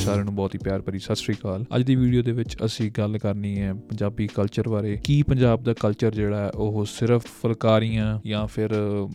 ਸਾਰਿਆਂ ਨੂੰ ਬਹੁਤ ਹੀ ਪਿਆਰ ਭਰੀ ਸਤਿ ਸ੍ਰੀ ਅਕਾਲ। ਅੱਜ ਦੀ ਵੀਡੀਓ ਦੇ ਵਿੱਚ ਅਸੀਂ ਗੱਲ ਕਰਨੀ ਹੈ ਪੰਜਾਬੀ ਕਲਚਰ ਬਾਰੇ। ਕੀ ਪੰਜਾਬ ਦਾ ਕਲਚਰ ਜਿਹੜਾ ਹੈ ਉਹ ਸਿਰਫ ਫੁਲਕਾਰੀਆਂ ਜਾਂ ਫਿਰ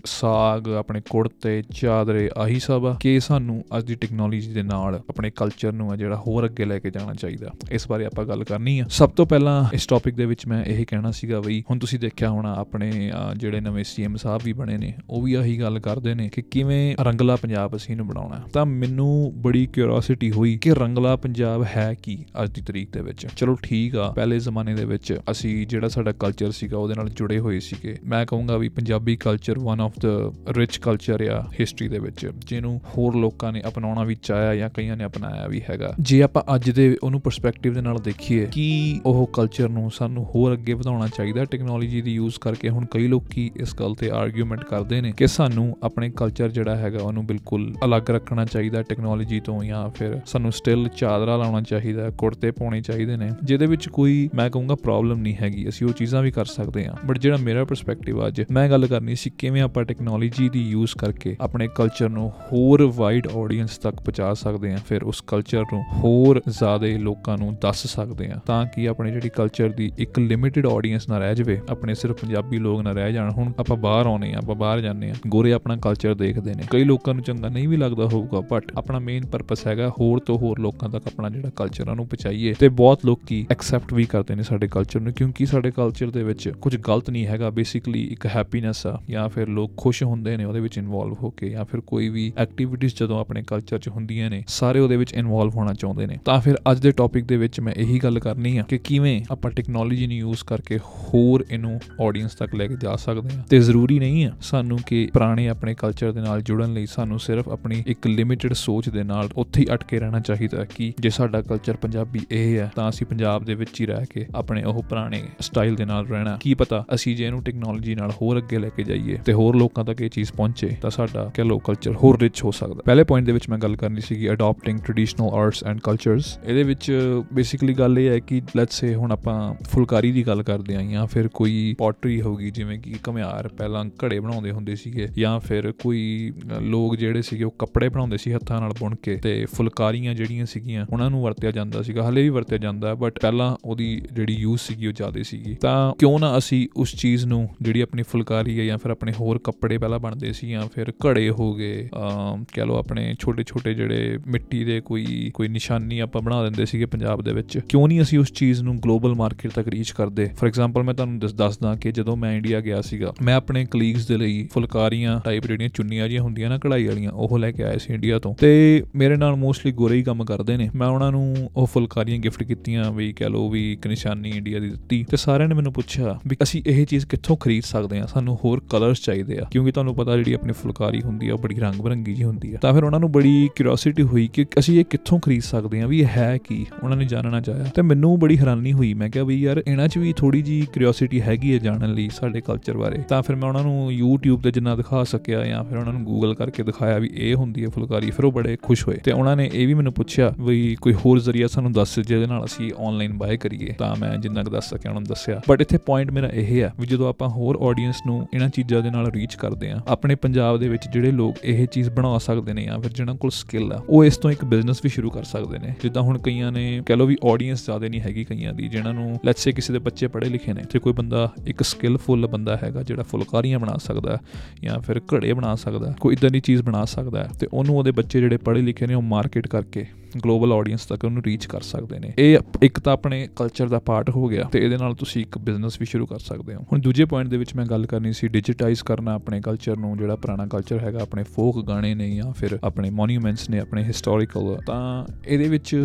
ਸਾਗ ਆਪਣੇ ਕੁੜਤੇ ਚਾਦਰੇ ਆਹੀ ਸਭ ਆ ਕਿ ਸਾਨੂੰ ਅੱਜ ਦੀ ਟੈਕਨੋਲੋਜੀ ਦੇ ਨਾਲ ਆਪਣੇ ਕਲਚਰ ਨੂੰ ਹੈ ਜਿਹੜਾ ਹੋਰ ਅੱਗੇ ਲੈ ਕੇ ਜਾਣਾ ਚਾਹੀਦਾ। ਇਸ ਬਾਰੇ ਆਪਾਂ ਗੱਲ ਕਰਨੀ ਆ। ਸਭ ਤੋਂ ਪਹਿਲਾਂ ਇਸ ਟੌਪਿਕ ਦੇ ਵਿੱਚ ਮੈਂ ਇਹ ਕਹਿਣਾ ਸੀਗਾ ਬਈ ਹੁਣ ਤੁਸੀਂ ਦੇਖਿਆ ਹੋਣਾ ਆਪਣੇ ਅਹ, ਜਿਹੜੇ ਨਵੇਂ ਸੀਐਮ ਸਾਹਿਬ ਵੀ ਬਣੇ ਨੇ ਉਹ ਵੀ ਆਹੀ ਗੱਲ ਕਰਦੇ ਨੇ ਕਿ ਕਿਵੇਂ ਰੰਗਲਾ ਪੰਜਾਬ ਅਸੀਂ ਇਹਨੂੰ ਬਣਾਉਣਾ ਹੈ। ਤਾਂ ਮੈਨੂੰ ਬੜੀ ਕਿਉਰਿਓਸਿਟੀ ਹੋਈ ਕਿ ਰੰਗਲਾ ਪੰਜਾਬ ਹੈ ਕੀ ਅੱਜ ਦੀ ਤਰੀਕ ਦੇ ਵਿੱਚ? ਚਲੋ ਠੀਕ ਆ, ਪਹਿਲੇ ਜ਼ਮਾਨੇ ਦੇ ਵਿੱਚ ਅਸੀਂ ਜਿਹੜਾ ਸਾਡਾ ਕਲਚਰ ਸੀਗਾ ਉਹਦੇ ਨਾਲ ਜੁੜੇ ਹੋਏ ਸੀਗੇ। ਮੈਂ ਕਹੂੰਗਾ ਵੀ Punjabi culture one of the rich culture ਆ ਹਿਸਟਰੀ ਦੇ ਵਿੱਚ, ਜਿਹਨੂੰ ਹੋਰ ਲੋਕਾਂ ਨੇ ਅਪਣਾਉਣਾ ਵੀ ਚਾਹਿਆ ਜਾਂ ਕਈਆਂ ਨੇ ਅਪਣਾਇਆ ਵੀ ਹੈਗਾ। ਜੇ ਆਪਾਂ ਅੱਜ ਦੇ ਉਹਨੂੰ ਪਰਸਪੈਕਟਿਵ ਦੇ ਨਾਲ ਦੇਖੀਏ, ਕਿ ਉਹ ਕਲਚਰ ਨੂੰ ਸਾਨੂੰ ਹੋਰ ਅੱਗੇ ਵਧਾਉਣਾ ਚਾਹੀਦਾ? ਟੈਕਨੋਲੋਜੀ ਦੀ ਯੂਜ਼ ਕਰਕੇ ਹੁਣ ਕਈ ਲੋਕੀ ਇਸ ਗੱਲ ਤੇ ਆਰਗੂਮੈਂਟ ਕਰਦੇ ਨੇ ਕਿ ਸਾਨੂੰ ਆਪਣੇ ਕਲਚਰ ਜਿਹੜਾ ਹੈਗਾ ਉਹਨੂੰ ਬਿਲਕੁਲ ਅਲੱਗ ਰੱਖਣਾ ਚਾਹੀਦਾ ਟੈਕਨੋਲੋਜੀ ਤੋਂ ਜਾਂ ਫਿਰ ਸਾਨੂੰ ਸਟਿਲ ਚਾਦਰਾ ਲਾਉਣਾ ਚਾਹੀਦਾ, ਕੁੜਤੇ ਪਾਉਣੇ ਚਾਹੀਦੇ ਨੇ, ਜਿਹਦੇ ਵਿੱਚ ਕੋਈ, ਮੈਂ ਕਹੂੰਗਾ ਪ੍ਰੋਬਲਮ ਨਹੀਂ ਹੈਗੀ। ਅਸੀਂ ਉਹ ਚੀਜ਼ਾਂ ਵੀ ਕਰ ਸਕਦੇ ਹਾਂ। ਬਟ ਜਿਹੜਾ ਮੇਰਾ ਪਰਸਪੈਕਟਿਵ ਅੱਜ, ਮੈਂ ਗੱਲ ਕਰਨੀ ਸੀ ਕਿਵੇਂ ਆਪਾਂ ਟੈਕਨੋਲੋਜੀ ਦੀ ਯੂਜ਼ ਕਰਕੇ ਆਪਣੇ ਕਲਚਰ ਨੂੰ ਹੋਰ ਵਾਈਡ ਆਡੀਅנס ਤੱਕ ਪਹੁੰਚਾ ਸਕਦੇ ਹਾਂ, ਫਿਰ ਉਸ ਕਲਚਰ ਨੂੰ ਹੋਰ ਜ਼ਿਆਦਾ ਲੋਕਾਂ ਨੂੰ ਦੱਸ ਸਕਦੇ ਹਾਂ, ਤਾਂ ਕਿ ਆਪਣੇ ਜਿਹੜੀ ਕਲਚਰ ਦੀ ਇੱਕ ਲਿਮਿਟਿਡ ਆਡੀਅנס ਨਾ ਰਹਿ ਜਾਵੇ, ਆਪਣੇ ਸਿਰਫ ਪੰਜਾਬੀ ਲੋਕ ਨਾ ਰਹਿ ਜਾਣ। ਹੁਣ ਆਪਾਂ ਬਾਹਰ ਆਉਨੇ ਆ ਆਪਾਂ ਬਾਹਰ ਜਾਂਦੇ ਆ ਗੋਰੇ ਆਪਣਾ ਕਲਚਰ ਦੇਖਦੇ ਨੇ। ਕਈ ਲੋਕਾਂ ਨੂੰ ਚੰਗਾ ਨਹੀਂ ਵੀ ਲੱਗਦਾ ਹੋਊਗਾ ਬਟ ਆਪਣਾ ਮੇਨ ਪਰਪਸ ਹੈਗਾ ਹੋਰ ਤੋਂ ਹੋਰ ਲੋਕਾਂ ਤੱਕ ਆਪਣਾ ਜਿਹੜਾ ਕਲਚਰ ਉਹਨੂੰ ਪਹੁੰਚਾਈਏ ਤੇ ਬਹੁਤ ਲੋਕੀ ਐਕਸੈਪਟ ਵੀ ਕਰਦੇ ਨੇ ਸਾਡੇ ਕਲਚਰ ਨੂੰ, ਕਿਉਂਕਿ ਸਾਡੇ ਕਲਚਰ ਦੇ ਵਿੱਚ ਕੁਝ ਗਲਤ ਨਹੀਂ ਹੈਗਾ ਬੇਸਿਕਲੀ ਇੱਕ ਹੈਪੀਨੈਸ ਆ, ਜਾਂ ਫਿਰ ਲੋਕ ਖੁਸ਼ ਹੁੰਦੇ ਨੇ ਉਹਦੇ ਵਿੱਚ ਇਨਵੋਲਵ ਹੋ ਕੇ, ਜਾਂ ਫਿਰ ਕੋਈ ਵੀ ਐਕਟੀਵਿਟੀਜ਼ ਜਦੋਂ ਆਪਣੇ ਕਲਚਰ 'ਚ ਹੁੰਦੀਆਂ ਨੇ, ਸਾਰੇ ਉਹਦੇ ਵਿੱਚ ਇਨਵੋਲਵ ਹੋਣਾ ਚਾਹੁੰਦੇ ਨੇ। ਤਾਂ ਫਿਰ ਅੱਜ ਦੇ ਟੌਪਿਕ ਦੇ ਵਿੱਚ ਮੈਂ ਇਹੀ ਗੱਲ ਕਰਨੀ ਆ ਕਿ ਕਿਵੇਂ ਆਪਾਂ ਟੈਕਨੋਲੋਜੀ ਨੂੰ ਯੂਜ਼ ਕਰਕੇ ਹੋਰ ਇਹਨੂੰ ਆਡੀਅנס ਤੱਕ ਲੈ ਕੇ ਜਾ ਸਕਦੇ ਹਾਂ ਤੇ ਜ਼ਰੂਰੀ ਨਹੀਂ ਆ ਸਾਨੂੰ ਕਿ ਪੁਰਾਣੇ ਆਪਣੇ ਕਲਚਰ ਦੇ ਨਾਲ ਜੁੜਨ ਲਈ ਸਾਨੂੰ ਸਿਰਫ ਆਪਣੀ ਇੱਕ ਲਿਮਿਟਿਡ ਸੋਚ ਦੇ ਨਾਲ ਉੱਥੇ ਹੀ ਅਟਕੇ ਰਹਿਣਾ ਚਾਹੀਦਾ। ਕਿ ਜੇ ਸਾਡਾ ਕਲਚਰ ਪੰਜਾਬੀ ਇਹ ਹੈ ਤਾਂ ਅਸੀਂ ਪੰਜਾਬ ਦੇ ਵਿੱਚ ਹੀ ਰਹਿ ਕੇ ਆਪਣੇ ਉਹ ਪੁਰਾਣੇ ਸਟਾਈਲ ਦੇ ਨਾਲ ਰਹਿਣਾ। ਕੀ ਪਤਾ ਅਸੀਂ ਜੇ ਇਹਨੂੰ ਟੈਕਨੋਲੋਜੀ ਨਾਲ ਹੋਰ ਅੱਗੇ ਲੈ ਕੇ ਜਾਈਏ ਤੇ ਹੋਰ ਲੋਕਾਂ ਤੱਕ ਇਹ ਚੀਜ਼ ਪਹੁੰਚੇ ਤਾਂ ਸਾਡਾ ਕਹ ਲੋ ਕਲਚਰ ਹੋਰ ਰਿਚ ਹੋ ਸਕਦਾ। ਪਹਿਲੇ ਪੁਆਇੰਟ ਦੇ ਵਿੱਚ ਮੈਂ ਗੱਲ ਕਰਨੀ ਸੀਗੀ adapting traditional arts and cultures ਇਹਦੇ ਵਿੱਚ ਬੇਸਿਕਲੀ ਗੱਲ ਇਹ ਹੈ ਕਿ ਲੈਟਸ ਸੇ ਹੁਣ ਆਪਾਂ ਫੁਲਕਾਰੀ ਦੀ ਗੱਲ ਕਰਦੇ ਆਂ ਜਾਂ ਫਿਰ ਕੋਈ ਪੋਟਰੀ ਹੋਗੀ ਜਿਵੇਂ ਕਿ ਘਮਿਆਰ ਪਹਿਲਾਂ ਘੜੇ ਬਣਾਉਂਦੇ ਹੁੰਦੇ ਸੀਗੇ ਜਾਂ ਫਿਰ ਕੋਈ ਅ, ਲੋਕ ਜਿਹੜੇ ਸੀਗੇ ਉਹ ਕੱਪੜੇ ਬਣਾਉਂਦੇ ਸੀ ਹੱਥਾਂ ਨਾਲ ਬੁਣ ਕੇ ਤੇ ਫੁਲਕਾਰੀਆਂ ਜਿਹੜੀਆਂ ਸੀਗੀਆਂ ਉਹਨਾਂ ਨੂੰ ਵਰਤਿਆ ਜਾਂਦਾ ਸੀਗਾ, ਹਲੇ ਵੀ ਵਰਤਿਆ ਜਾਂਦਾ ਬਟ ਪਹਿਲਾਂ ਉਹਦੀ ਜਿਹੜੀ ਯੂਜ਼ ਸੀਗੀ ਉਹ ਜ਼ਿਆਦਾ ਸੀਗੀ। ਤਾਂ ਕਿਉਂ ਨਾ ਅਸੀਂ ਉਸ ਚੀਜ਼ ਨੂੰ ਜਿਹੜੀ ਆਪਣੀ ਫੁਲਕਾਰੀ ਹੈ ਜਾਂ ਫਿਰ ਆਪਣੇ ਹੋਰ ਕੱਪੜੇ ਪਹਿਲਾਂ ਬਣਦੇ ਸੀ ਜਾਂ ਫਿਰ ਘੜੇ ਹੋ ਗਏ, ਅਮ, ਕਹਿ ਲਓ ਆਪਣੇ ਛੋਟੇ ਛੋਟੇ ਜਿਹੜੇ ਮਿੱਟੀ ਦੇ ਕੋਈ ਕੋਈ ਨਿਸ਼ਾਨੀ ਆਪਾਂ ਬਣਾ ਦਿੰਦੇ ਸੀਗੇ ਪੰਜਾਬ ਦੇ ਵਿੱਚ। ਕਿਉਂ ਨਹੀਂ ਅਸੀਂ ਉਸ ਚੀਜ਼ ਨੂੰ ਗਲੋਬਲ ਮਾਰਕੀਟ ਤੱਕ ਰੀਚ ਕਰਦੇ? ਫੋਰ ਐਗਜ਼ਾਮਪਲ ਮੈਂ ਤੁਹਾਨੂੰ ਦੱਸ ਦੱਸਦਾ ਕਿ ਜਦੋਂ ਮੈਂ ਇੰਡੀਆ ਗਿਆ ਸੀਗਾ, ਮੈਂ ਆਪਣੇ ਕਲੀਗਸ ਦੇ ਲਈ ਫੁਲਕਾਰੀਆਂ ਟਾਈਪ ਜਿਹੜੀਆਂ ਚੁੰਨੀਆਂ ਜੀਆਂ ਹੁੰਦੀਆਂ ਨਾ ਕਢਾਈ ਵਾਲੀਆਂ, ਉਹ ਲੈ ਕੇ ਆਇਆ ਸੀ ਇੰਡੀਆ ਤੋਂ। ਤੇ ਮੇਰੇ ਨਾਲ ਮੋਸਟਲੀ ਗੋਰੇ ਹੀ ਕੰਮ ਕਰਦੇ ਨੇ। ਮੈਂ ਉਹਨਾਂ ਨੂੰ ਉਹ ਫੁਲਕਾਰੀਆਂ ਗਿਫਟ ਕੀਤੀਆਂ ਵੀ ਕਹਿ ਲਓ ਵੀ ਇੱਕ ਨਿਸ਼ਾਨੀ ਇੰਡੀਆ ਦੀ ਦਿੱਤੀ ਤੇ ਸਾਰਿਆਂ ਨੇ ਮੈਨੂੰ ਪੁੱਛਿਆ ਵੀ ਅਸੀਂ ਇਹ ਚੀਜ਼ ਕਿੱਥੋਂ ਖਰੀਦ ਸਕਦੇ ਹਾਂ? ਸਾਨੂੰ ਹੋਰ ਕਲਰਸ ਚਾਹੀਦੇ ਆ। ਕਿਉਂਕਿ ਤੁਹਾਨੂੰ ਪਤਾ ਜਿਹੜੀ ਆਪਣੀ ਫੁਲਕਾਰੀ ਹੁੰਦੀ ਆ, ਉਹ ਬੜੀ ਰੰਗ ਬਰੰਗੀ ਜੀ ਹੁੰਦੀ ਆ। ਤਾਂ ਫਿਰ ਉਹਨਾਂ ਨੂੰ ਬੜੀ ਕਿਉਰਿਓਸਿਟੀ ਹੋਈ ਕਿ ਅਸੀਂ ਇਹ ਕਿੱਥੋਂ ਖਰੀਦ ਸਕਦੇ ਹਾਂ ਵੀ ਇਹ ਹੈ ਕੀ? ਉਹਨਾਂ ਨੇ ਜਾਣਨਾ ਚਾਹਿਆ। ਤੇ ਮੈਨੂੰ ਬੜੀ ਹੈਰਾਨੀ ਹੋਈ। ਮੈਂ ਕਿਹਾ ਵੀ ਯਾਰ ਇਹਨਾਂ 'ਚ ਵੀ ਥੋੜੀ ਜੀ ਕਿਉਰਿਓਸਿਟੀ ਹੈਗੀ ਹੈ ਜਾਣਨ ਲਈ ਸਾਡੇ ਕਲਚਰ ਬਾਰੇ। ਤਾਂ ਫਿਰ ਮੈਂ ਉਹਨਾਂ ਨੂੰ YouTube ਤੇ ਜਿੰਨਾ ਦਿਖਾ ਸਕਿਆ ਜਾਂ ਫਿਰ ਉਹਨਾਂ ਨੂੰ Google ਕਰਕੇ ਦਿਖਾਇਆ ਵੀ ਇਹ ਹੁੰਦੀ ਹੈ ਫੁਲਕਾਰੀ, ਫਿਰ ਉਹ ਬੜੇ ਖੁਸ਼ ਹੋਏ। ਤੇ ਉਹਨਾਂ ਨੇ ਇਹ ਵੀ ਮੈਨੂੰ ਪੁੱਛਿਆ ਵੀ ਕੋਈ ਹੋਰ ਜ਼ਰੀਆ ਸਾਨੂੰ ਦੱਸ ਜਿਹਦੇ ਨਾਲ ਅਸੀਂ ਆਨਲਾਈਨ ਬਾਏ ਕਰੀਏ, ਤਾਂ ਮੈਂ ਜਿੰਨਾ ਕੁ ਦੱਸ ਸਕਿਆ ਉਹਨਾਂ ਨੂੰ ਦੱਸਿਆ। ਬਟ ਇੱਥੇ ਪੁਆਇੰਟ ਮੇਰਾ ਇਹ ਆ ਵੀ ਜਦੋਂ ਆਪਾਂ ਹੋਰ ਆਡੀਅנס ਨੂੰ ਇਹਨਾਂ ਚੀਜ਼ਾਂ ਦੇ ਨਾਲ ਰੀਚ ਕਰਦੇ ਆ ਆਪਣੇ ਪੰਜਾਬ ਦੇ ਵਿੱਚ ਜਿਹੜੇ ਲੋਕ ਇਹ ਚੀਜ਼ ਬਣਾ ਸਕਦੇ ਨੇ ਜਾਂ ਫਿਰ ਜਿਹਨਾਂ ਕੋਲ ਸਕਿੱਲ ਆ, ਉਹ ਇਸ ਤੋਂ ਇੱਕ ਬਿਜ਼ਨਸ ਵੀ ਸ਼ੁਰੂ ਕਰ ਸਕਦੇ ਨੇ। ਜਿੱਦਾਂ ਹੁਣ ਕਈਆਂ ਨੇ ਕਹ ਲੋ ਵੀ ਆਡੀਅנס ਜ਼ਿਆਦਾ ਨਹੀਂ ਹੈਗੀ ਕਈਆਂ ਦੀ, ਜਿਹਨਾਂ ਨੂੰ ਲੈਟਸ ਸੇ ਕਿਸੇ ਦੇ ਬੱਚੇ ਪੜ੍ਹੇ ਲਿਖੇ ਨੇ ਤੇ ਕੋਈ ਬੰਦਾ ਇੱਕ ਸਕਿੱਲਫੁਲ ਬੰਦਾ ਹੈਗਾ ਜਿਹੜਾ ਫੁਲਕਾਰੀਆਂ ਬਣਾ ਸਕਦਾ ਜਾਂ ਫਿਰ ਘੜੇ ਬਣਾ ਸਕਦਾ, ਕੋਈ ਇਦਾਂ ਦੀ ਚੀਜ਼ ਬਣਾ ਸਕਦਾ ਤੇ ਉਹਨੂੰ ਉਹਦੇ ਬੱਚੇ ਜਿਹੜੇ ਪੜ੍ਹੇ ਲਿਖੇ ਨੇ ਉਹ ਮਾਰਕੀਟ ਕਰਕੇ ਗਲੋਬਲ ਆਡੀਅנס ਤੱਕ ਉਹਨੂੰ ਰੀਚ ਕਰ ਸਕਦੇ ਨੇ। ਇਹ ਇੱਕ ਤਾਂ ਆਪਣੇ ਕਲਚਰ ਦਾ ਪਾਰਟ ਹੋ ਗਿਆ ਤੇ ਇਹਦੇ ਨਾਲ ਤੁਸੀਂ ਇੱਕ ਬਿਜ਼ਨਸ ਵੀ ਸ਼ੁਰੂ ਕਰ ਸਕਦੇ ਹੋ। ਹੁਣ ਦੂਜੇ ਪੁਆਇੰਟ ਦੇ ਵਿੱਚ ਮੈਂ ਗੱਲ ਕਰਨੀ ਸੀ ਡਿਜੀਟਾਈਜ਼ ਕਰਨਾ ਆਪਣੇ ਕਲਚਰ ਨੂੰ, ਜਿਹੜਾ ਪੁਰਾਣਾ ਕਲਚਰ ਹੈਗਾ, ਆਪਣੇ ਫੋਕ ਗਾਣੇ ਨੇ ਜਾਂ ਫਿਰ ਆਪਣੇ ਮੋਨੂਮੈਂਟਸ ਨੇ, ਆਪਣੇ ਹਿਸਟੋਰੀਕਲ ਤਾਂ ਇਹਦੇ ਵਿੱਚ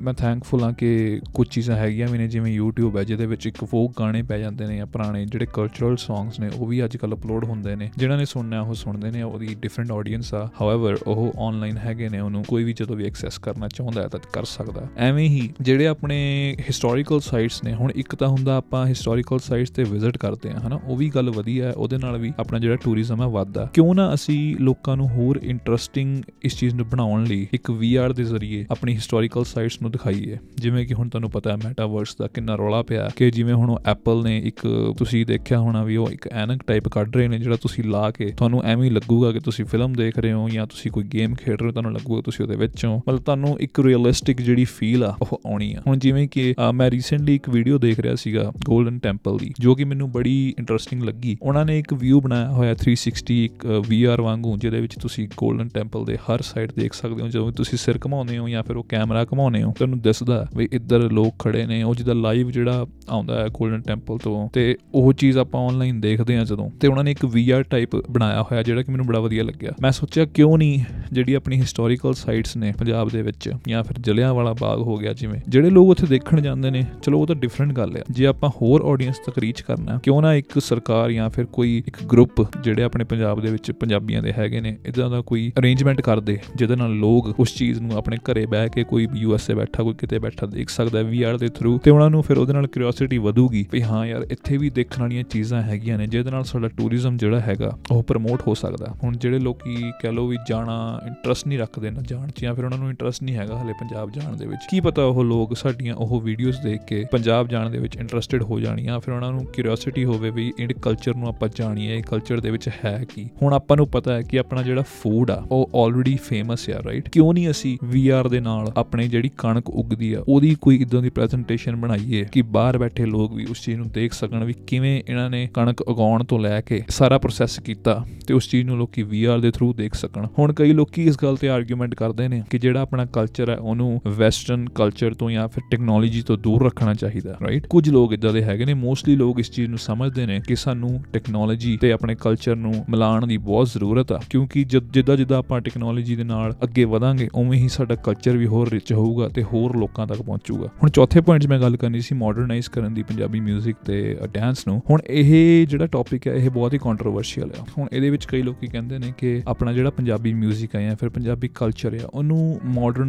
ਮੈਂ ਥੈਂਕਫੁਲ ਹਾਂ ਕਿ ਕੁਝ ਚੀਜ਼ਾਂ ਹੈਗੀਆਂ ਵੀ ਨੇ, ਜਿਵੇਂ YouTube ਹੈ, ਜਿਹਦੇ ਵਿੱਚ ਇੱਕ ਫੋਕ ਗਾਣੇ ਪੈ ਜਾਂਦੇ ਨੇ ਜਾਂ ਪੁਰਾਣੇ ਜਿਹੜੇ ਕਲਚਰਲ ਸੌਂਗਸ ਨੇ, ਉਹ ਵੀ ਅੱਜ ਕੱਲ ਅਪਲੋਡ ਹੁੰਦੇ ਨੇ। ਜਿਨ੍ਹਾਂ ਨੇ ਸੁਣਨਾ, ਉਹ ਸੁਣਦੇ ਨੇ, ਉਹਦੀ ਡਿਫਰੈਂਟ ਆਡੀਅנס ਆ। ਹਾਊਐਵਰ ਉਹ ਆਨਲਾਈਨ ਹੈਗੇ ਨੇ, ਉਹਨੂੰ ਕੋਈ ਵੀ ਜਦੋਂ ਵੀ ਐਕਸੈਸ ਕਰਨਾ ਚਾਹੁੰਦਾ ਹੈ ਤਾਂ ਕਰ ਸਕਦਾ ਹੈ। ਐਵੇਂ ਹੀ ਜਿਹੜੇ ਆਪਣੇ ਹਿਸਟੋਰੀਕਲ ਸਾਈਟਸ ਨੇ, ਹੁਣ ਇੱਕ ਤਾਂ ਹੁੰਦਾ ਆਪਾਂ ਹਿਸਟੋਰੀਕਲ ਸਾਈਟਸ ਤੇ ਵਿਜ਼ਿਟ ਕਰਦੇ ਆ ਹਨਾ, ਉਹ ਵੀ ਗੱਲ ਵਧੀਆ ਹੈ, ਉਹਦੇ ਨਾਲ ਵੀ ਆਪਣਾ ਜਿਹੜਾ ਟੂਰਿਜ਼ਮ ਹੈ ਵੱਧਦਾ ਕਿਉਂ ਨਾ ਅਸੀਂ ਲੋਕਾਂ ਨੂੰ ਹੋਰ ਇੰਟਰਸਟਿੰਗ ਇਸ ਚੀਜ਼ ਨੂੰ ਬਣਾਉਣ ਲਈ ਇੱਕ VR ਦੇ ਜ਼ਰੀਏ ਆਪਣੀ ਹਿਸਟੋਰੀਕਲ ਸਾਈਟਸ ਨੂੰ ਦਿਖਾਈਏ। ਜਿਵੇਂ ਕਿ ਹੁਣ ਤੁਹਾਨੂੰ ਪਤਾ ਹੈ ਮੈਟਾਵਰਸ ਦਾ ਕਿੰਨਾ ਰੌਲਾ ਪਿਆ ਕਿ ਜਿਵੇਂ ਹੁਣ ਐਪਲ ਨੇ ਇੱਕ ਤੁਸੀਂ ਦੇਖਿਆ ਹੋਣਾ ਵੀ ਉਹ ਇੱਕ ਐਨਕ ਟਾਈਪ ਕੱਢ ਰਹੇ ਨੇ ਜਿਹੜਾ ਤੁਸੀਂ ਲਾ ਕੇ ਤੁਹਾਨੂੰ ਐਵੇਂ ਹੀ ਲੱਗੂਗਾ ਕਿ ਤੁਸੀਂ ਫਿਲਮ ਦੇਖ ਰਹੇ ਹੋ ਜਾਂ ਤੁਸੀਂ ਕੋਈ ਗੇਮ ਖੇਡ ਰਹੇ ਹੋ, ਤੁਹਾਨੂੰ ਲੱਗੂਗਾ ਤੁਸੀਂ ਉਹਦੇ ਵਿੱਚ ਹੋ। ਮਤਲਬ ਤੁਹਾਨੂੰ ਇੱਕ ਰੀਅਲਿਸਟਿਕ ਜਿਹੜੀ ਫੀਲ ਆ, ਉਹ ਆਉਣੀ ਆ। ਹੁਣ ਜਿਵੇਂ ਕਿ ਮੈਂ ਰੀਸੈਂਟਲੀ ਇੱਕ ਵੀਡੀਓ ਦੇਖ ਰਿਹਾ ਸੀਗਾ 골ਡਨ ਟੈਂਪਲ ਦੀ, ਜੋ ਕਿ ਮੈਨੂੰ ਬੜੀ ਇੰਟਰਸਟਿੰਗ ਲੱਗੀ। ਉਹਨਾਂ ਨੇ ਇੱਕ ਵਿਊ ਬਣਾਇਆ ਹੋਇਆ 360 ਇੱਕ VR ਵਾਂਗੂ, ਜਿਹਦੇ ਵਿੱਚ ਤੁਸੀਂ 골ਡਨ ਟੈਂਪਲ ਦੇ ਹਰ ਸਾਈਡ ਦੇਖ ਸਕਦੇ ਹੋ। ਜਦੋਂ ਤੁਸੀਂ ਸਿਰ ਘਮਾਉਂਦੇ ਹੋ ਜਾਂ ਫਿਰ ਉਹ ਕੈਮਰਾ ਘਮਾਉਂਦੇ ਹੋ, ਤੁਹਾਨੂੰ ਦਿਸਦਾ ਵੀ ਇੱਧਰ ਲੋਕ ਖੜੇ ਨੇ, ਉਹ ਜਿਹਦਾ ਲਾਈਵ ਜਿਹੜਾ ਆਉਂਦਾ ਹੈ 골ਡਨ ਟੈਂਪਲ ਤੋਂ। ਤੇ ਉਹ ਚੀਜ਼ ਆਪਾਂ ਆਨਲਾਈਨ ਦੇਖਦੇ ਹਾਂ ਜਦੋਂ। ਤੇ ਉਹਨਾਂ ਨੇ ਇੱਕ VR ਟਾਈਪ ਬਣਾਇਆ ਹੋਇਆ, ਜਿਹੜਾ ਕਿ ਮੈਨੂੰ ਬੜਾ ਵਧੀਆ ਲੱਗਿਆ। ਮੈਂ ਸੋਚਿਆ ਕਿਉਂ ਨਹੀਂ, ਜਿਹੜੀ ਆਪਣੀ ਹਿਸਟੋਰੀਕਲ ਸਾਈਟਸ ਨੇ ਪੰਜਾਬ ਦੇ ਵਿੱਚ ਜਾਂ ਫਿਰ ਜਲਿਆਂ ਵਾਲਾ ਬਾਗ ਹੋ ਗਿਆ ਜਿਵੇਂ, ਜਿਹੜੇ ਲੋਕ ਉੱਥੇ ਦੇਖਣ ਜਾਂਦੇ ਨੇ, ਚਲੋ ਉਹ ਤਾਂ ਡਿਫਰੈਂਟ ਗੱਲ ਹੈ ਜੇ ਆਪਾਂ ਹੋਰ ਆਡੀਅנס ਤੱਕ ਰੀਚ ਕਰਨਾ ਕਿਉਂ ਨਾ ਇੱਕ ਸਰਕਾਰ ਜਾਂ ਫਿਰ ਕੋਈ ਇੱਕ ਗਰੁੱਪ ਜਿਹੜੇ ਆਪਣੇ ਪੰਜਾਬ ਦੇ ਵਿੱਚ ਪੰਜਾਬੀਆਂ ਦੇ ਹੈਗੇ ਨੇ, ਇਦਾਂ ਦਾ ਕੋਈ ਅਰੇਂਜਮੈਂਟ ਕਰਦੇ ਜਿਹਦੇ ਨਾਲ ਲੋਕ ਉਸ ਚੀਜ਼ ਨੂੰ ਆਪਣੇ ਘਰੇ ਬਹਿ ਕੇ ਕੋਈ ਵੀ ਯੂਐਸਏ ਬੈਠਾ, ਕੋਈ ਕਿਤੇ ਬੈਠਾ ਦੇਖ ਸਕਦਾ ਵੀਆਰ ਦੇ ਥਰੂ ਤੇ ਉਹਨਾਂ ਨੂੰ ਫਿਰ ਉਹਦੇ ਨਾਲ ਕਿਉਰਿਓਸਿਟੀ ਵਧੂਗੀ ਵੀ ਹਾਂ ਯਾਰ, ਇੱਥੇ ਵੀ ਦੇਖਣ ਵਾਲੀਆਂ ਚੀਜ਼ਾਂ ਹੈਗੀਆਂ ਨੇ, ਜਿਹਦੇ ਨਾਲ ਸਾਡਾ ਟੂਰਿਜ਼ਮ ਜਿਹੜਾ ਹੈਗਾ, ਉਹ ਪ੍ਰਮੋਟ ਹੋ ਸਕਦਾ। ਹੁਣ ਜਿਹੜੇ ਲੋਕੀ ਕਹਿ ਲੋ ਵੀ ਜਾਣਾ ਇੰਟਰਸਟ ਨਹੀਂ ਰੱਖਦੇ ਨਾ, ਜਾਣ 'ਚ ਜਾਂ ਫਿਰ ਉਹਨਾਂ ਨੂੰ ਇੰਟਰਸਟ ਨਹੀਂ ਹੈਗਾ ਹਲੇ ਪੰਜਾਬ ਜਾਣ ਦੇ ਵਿੱਚ। ਕੀ ਪਤਾ ਉਹ ਲੋਕ ਸਾਡੀਆਂ ਉਹ ਵੀਡੀਓਜ਼ ਦੇਖ ਕੇ ਪੰਜਾਬ ਜਾਣ ਦੇ ਵਿੱਚ ਇੰਟਰਸਟਿਡ ਹੋ ਜਾਣੀਆਂ, ਫਿਰ ਉਹਨਾਂ ਨੂੰ ਕਿਉਰਿਓਸਿਟੀ ਹੋਵੇ ਵੀ ਇਹ ਕਲਚਰ ਨੂੰ ਆਪਾਂ ਜਾਣੀਏ, ਇਹ ਕਲਚਰ ਦੇ ਵਿੱਚ ਹੈ ਕੀ। ਹੁਣ ਆਪਾਂ ਨੂੰ ਪਤਾ ਹੈ ਕਿ ਆਪਣਾ ਜਿਹੜਾ ਫੂਡ ਆ, ਉਹ ਆਲਰੇਡੀ ਫੇਮਸ ਆ ਰਾਈਟ ਕਿਉਂ ਨਹੀਂ ਅਸੀਂ ਵੀਆਰ ਦੇ ਨਾਲ ਆਪਣੇ ਜਿਹੜੀ ਕਣਕ ਉਗਦੀ ਆ, ਉਹਦੀ ਕੋਈ ਇਦਾਂ ਦੀ ਪ੍ਰੈਜੈਂਟੇਸ਼ਨ ਬਣਾਈਏ ਕਿ ਬਾਹਰ ਬੈਠੇ ਲੋਕ ਵੀ ਉਸ ਚੀਜ਼ ਨੂੰ ਦੇਖ ਸਕਣ ਵੀ ਕਿਵੇਂ ਇਹਨਾਂ ਨੇ ਕਣਕ ਉਗਾਉਣ ਤੋਂ ਲੈ ਕੇ ਸਾਰਾ ਪ੍ਰੋਸੈਸ ਕੀਤਾ ਤੇ ਉਸ ਚੀਜ਼ ਨੂੰ ਲੋਕੀ ਵੀਆਰ ਦੇ ਥਰੂ ਦੇਖ ਸਕਣ। ਹੁਣ ਕਈ ਲੋਕੀ ਇਸ ਗੱਲ ਤੇ ਆਰਗੂਮੈਂਟ ਕਰਦੇ ਨੇ ਕਿ ਜਿਹੜਾ ਆਪਣਾ ਕਲਚਰ ਹੈ ਉਹਨੂੰ ਵੈਸਟਰਨ ਕਲਚਰ ਤੋਂ ਜਾਂ ਫਿਰ ਟੈਕਨੋਲੋਜੀ ਤੋਂ ਦੂਰ ਰੱਖਣਾ ਚਾਹੀਦਾ ਰਾਈਟ ਕੁਝ ਲੋਕ ਇਦਾਂ ਦੇ ਹੈਗੇ ਨੇ ਮੋਸਟਲੀ ਲੋਕ ਇਸ ਚੀਜ਼ ਨੂੰ ਸਮਝਦੇ ਨੇ ਕਿ ਸਾਨੂੰ ਟੈਕਨੋਲੋਜੀ ਤੇ ਆਪਣੇ ਕਲਚਰ ਨੂੰ ਮਿਲਾਉਣ ਦੀ ਬਹੁਤ ਜ਼ਰੂਰਤ ਆ ਕਿਉਂਕਿ ਜਿੱਦਾਂ ਜਿੱਦਾਂ ਆਪਾਂ ਟੈਕਨੋਲੋਜੀ ਦੇ ਨਾਲ ਅੱਗੇ ਵਧਾਂਗੇ ਉਵੇਂ ਹੀ ਸਾਡਾ ਕਲਚਰ ਵੀ ਹੋਰ ਰਿਚ ਹੋਊਗਾ ਤੇ ਹੋਰ ਲੋਕਾਂ ਤੱਕ ਪਹੁੰਚੂਗਾ ਹੁਣ ਚੌਥੇ ਪੁਆਇੰਟ 'ਚ ਮੈਂ ਗੱਲ ਕਰਨੀ ਸੀ ਮਾਡਰਨਾਈਜ਼ ਕਰਨ ਦੀ ਪੰਜਾਬੀ 뮤직 ਤੇ ਡਾਂਸ ਨੂੰ ਹੁਣ ਇਹ ਜਿਹੜਾ ਟੌਪਿਕ ਹੈ ਇਹ ਬਹੁਤ ਹੀ ਕੰਟਰੋਵਰਸ਼ੀਅਲ ਹੈ ਹੁਣ ਇਹਦੇ ਵਿੱਚ ਕਈ ਲੋਕੀ ਕਹਿੰਦੇ ਨੇ ਕਿ ਆਪਣਾ ਜਿਹੜਾ ਪੰਜਾਬੀ 뮤직 ਹੈ ਜਾਂ ਫਿਰ ਪੰਜਾਬੀ ਕਲਚਰ ਹੈ ਉਹਨੂੰ